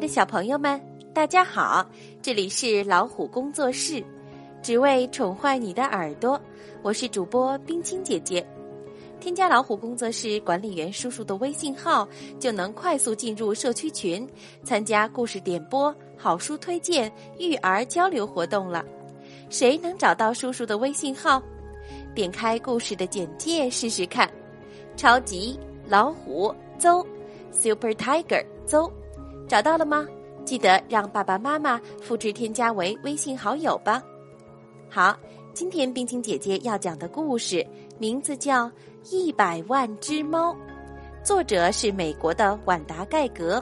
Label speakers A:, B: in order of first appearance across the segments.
A: 的小朋友们，大家好！这里是老虎工作室，只为宠坏你的耳朵。我是主播冰清姐姐。添加老虎工作室管理员叔叔的微信号，就能快速进入社区群，参加故事点播、好书推荐、育儿交流活动了。谁能找到叔叔的微信号？点开故事的简介试试看。超级老虎邹，Super Tiger 邹。找到了吗？记得让爸爸妈妈复制添加为微信好友吧。好，今天冰清姐姐要讲的故事名字叫《一百万只猫》，作者是美国的晚达盖格，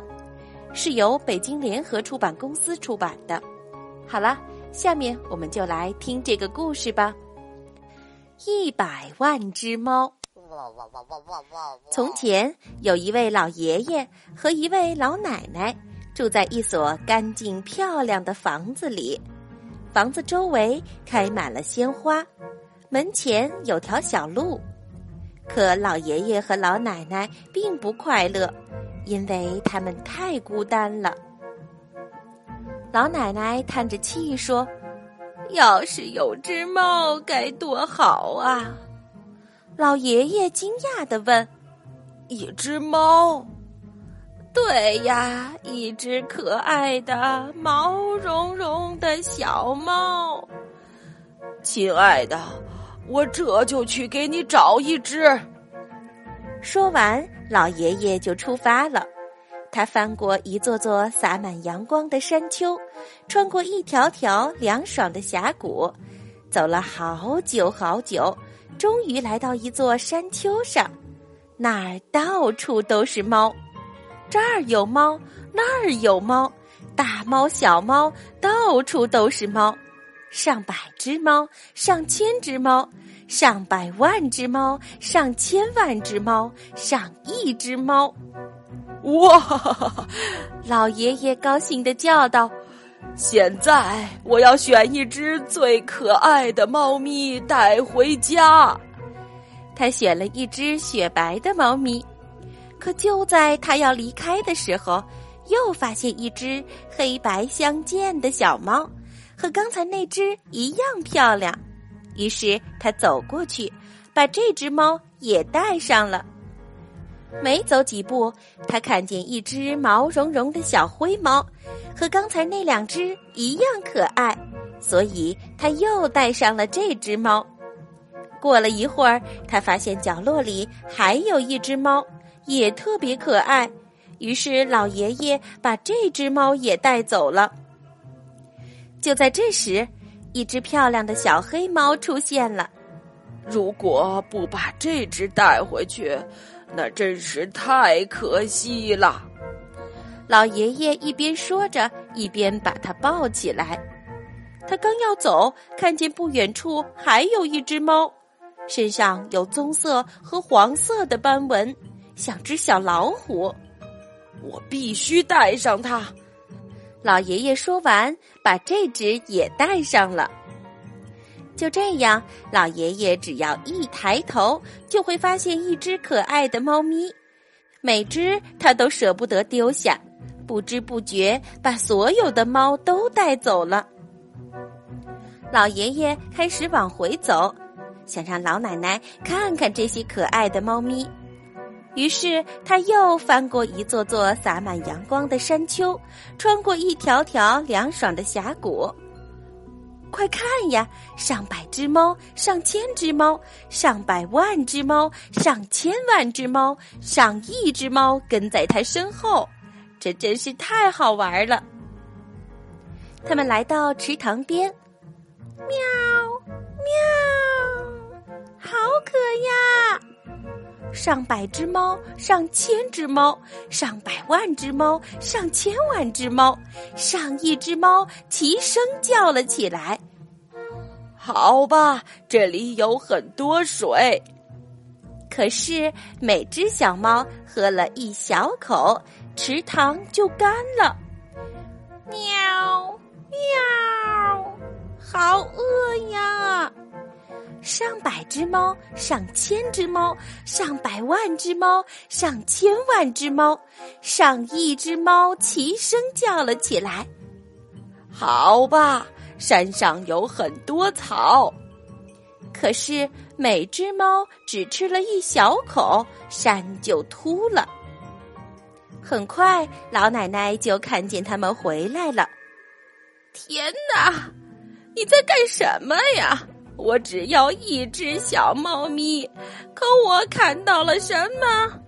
A: 是由北京联合出版公司出版的。好了，下面我们就来听这个故事吧。一百万只猫。从前有一位老爷爷和一位老奶奶住在一所干净漂亮的房子里，房子周围开满了鲜花，门前有条小路。可老爷爷和老奶奶并不快乐，因为他们太孤单了。老奶奶叹着气说：“要是有只猫该多好啊！”老爷爷惊讶的问：“
B: 一只猫？
A: 对呀，一只可爱的毛茸茸的小猫。
B: 亲爱的，我这就去给你找一只。”
A: 说完，老爷爷就出发了。他翻过一座座洒满阳光的山丘，穿过一条条凉爽的峡谷，走了好久好久。终于来到一座山丘上，那儿到处都是猫，这儿有猫，那儿有猫，大猫小猫到处都是猫，上百只猫，上千只猫，上百万只猫，上千万只猫，上亿只猫！
B: 哇！
A: 老爷爷高兴的叫道。
B: 现在我要选一只最可爱的猫咪带回家。
A: 他选了一只雪白的猫咪，可就在他要离开的时候，又发现一只黑白相间的小猫，和刚才那只一样漂亮。于是他走过去，把这只猫也带上了。没走几步，他看见一只毛茸茸的小灰猫，和刚才那两只一样可爱，所以他又带上了这只猫。过了一会儿，他发现角落里还有一只猫，也特别可爱，于是老爷爷把这只猫也带走了。就在这时，一只漂亮的小黑猫出现了。
B: 如果不把这只带回去，那真是太可惜了。
A: 老爷爷一边说着，一边把它抱起来。他刚要走，看见不远处还有一只猫，身上有棕色和黄色的斑纹，像只小老虎。
B: 我必须带上它。
A: 老爷爷说完，把这只也带上了。就这样，老爷爷只要一抬头，就会发现一只可爱的猫咪，每只他都舍不得丢下，不知不觉把所有的猫都带走了。老爷爷开始往回走，想让老奶奶看看这些可爱的猫咪，于是他又翻过一座座洒满阳光的山丘，穿过一条条凉爽的峡谷。快看呀！上百只猫，上千只猫，上百万只猫，上千万只猫，上亿只猫跟在他身后，这真是太好玩了。他们来到池塘边，喵喵，好渴呀！上百只猫，上千只猫，上百万只猫，上千万只猫，上亿只猫齐声叫了起来。
B: 好吧，这里有很多水。
A: 可是每只小猫喝了一小口，池塘就干了。喵喵，好饿呀！上百只猫，上千只猫，上百万只猫，上千万只猫，上亿只猫齐声叫了起来：“
B: 好吧，山上有很多草。”
A: 可是每只猫只吃了一小口，山就秃了。很快，老奶奶就看见他们回来了。
B: 天哪，你在干什么呀？我只要一只小猫咪，可我看到了什么？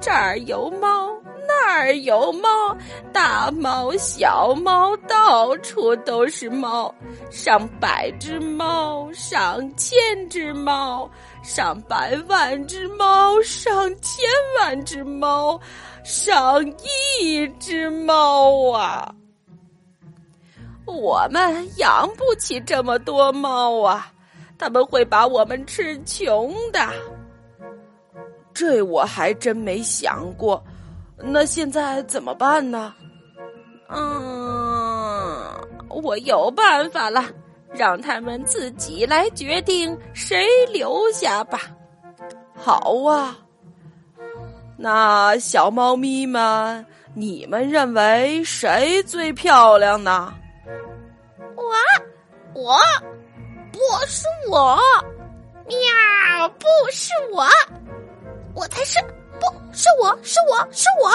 B: 这儿有猫，那儿有猫，大猫小猫，到处都是猫，上百只猫，上千只猫，上百万只猫，上千万只猫。上亿只猫啊！我们养不起这么多猫啊，他们会把我们吃穷的。这我还真没想过。那现在怎么办呢？嗯，我有办法了，让他们自己来决定谁留下吧。好啊。那小猫咪们，你们认为谁最漂亮呢？
C: 我，我，不是我，喵，不是我，我才是，不是我，是我是我。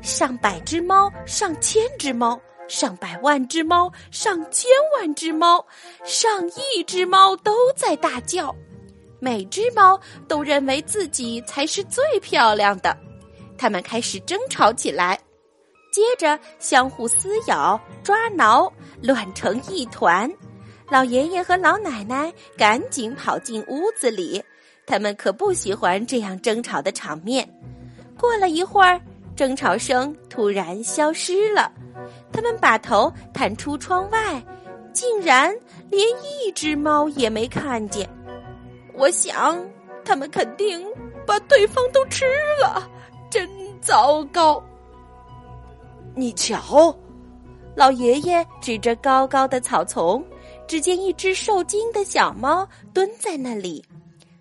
A: 上百只猫，上千只猫，上百万只猫，上千万只猫，上亿只猫都在大叫。每只猫都认为自己才是最漂亮的，它们开始争吵起来，接着相互撕咬、抓挠，乱成一团。老爷爷和老奶奶赶紧跑进屋子里，他们可不喜欢这样争吵的场面。过了一会儿，争吵声突然消失了，他们把头探出窗外，竟然连一只猫也没看见。
B: 我想，他们肯定把对方都吃了，真糟糕。你瞧，
A: 老爷爷指着高高的草丛，只见一只受惊的小猫蹲在那里。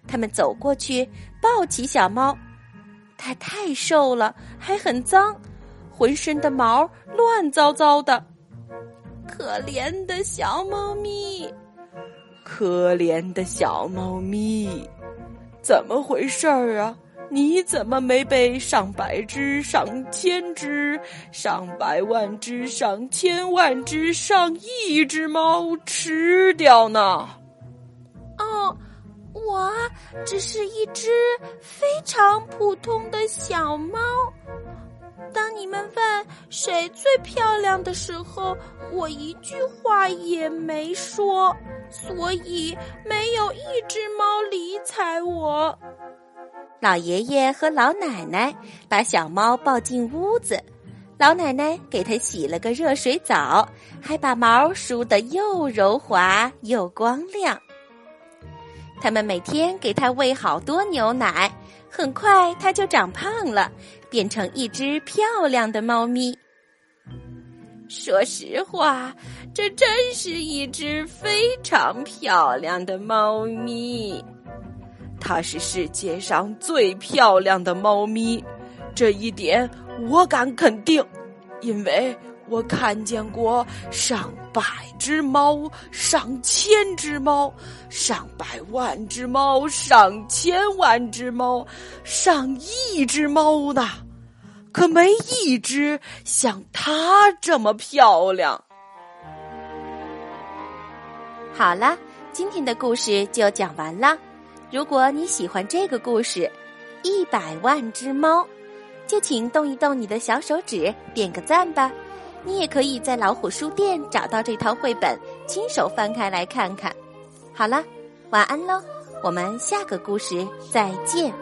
A: 他们走过去，抱起小猫，它太瘦了，还很脏，浑身的毛乱糟糟的，
B: 可怜的小猫咪。可怜的小猫咪，怎么回事儿啊？你怎么没被上百只、上千只、上百万只、上千万只、上亿只猫吃掉呢？
C: 哦，我只是一只非常普通的小猫。当你们问谁最漂亮的时候，我一句话也没说。所以没有一只猫理睬我。
A: 老爷爷和老奶奶把小猫抱进屋子，老奶奶给它洗了个热水澡，还把毛梳得又柔滑又光亮。他们每天给它喂好多牛奶，很快它就长胖了，变成一只漂亮的猫咪。
B: 说实话，这真是一只非常漂亮的猫咪。它是世界上最漂亮的猫咪，这一点我敢肯定，因为我看见过上百只猫、上千只猫、上百万只猫、上千万只猫、上亿只猫呢。可没一只像它这么漂亮。
A: 好了，今天的故事就讲完了。如果你喜欢这个故事，《一百万只猫》，就请动一动你的小手指，点个赞吧。你也可以在老虎书店找到这套绘本，亲手翻开来看看。好了，晚安喽，我们下个故事再见。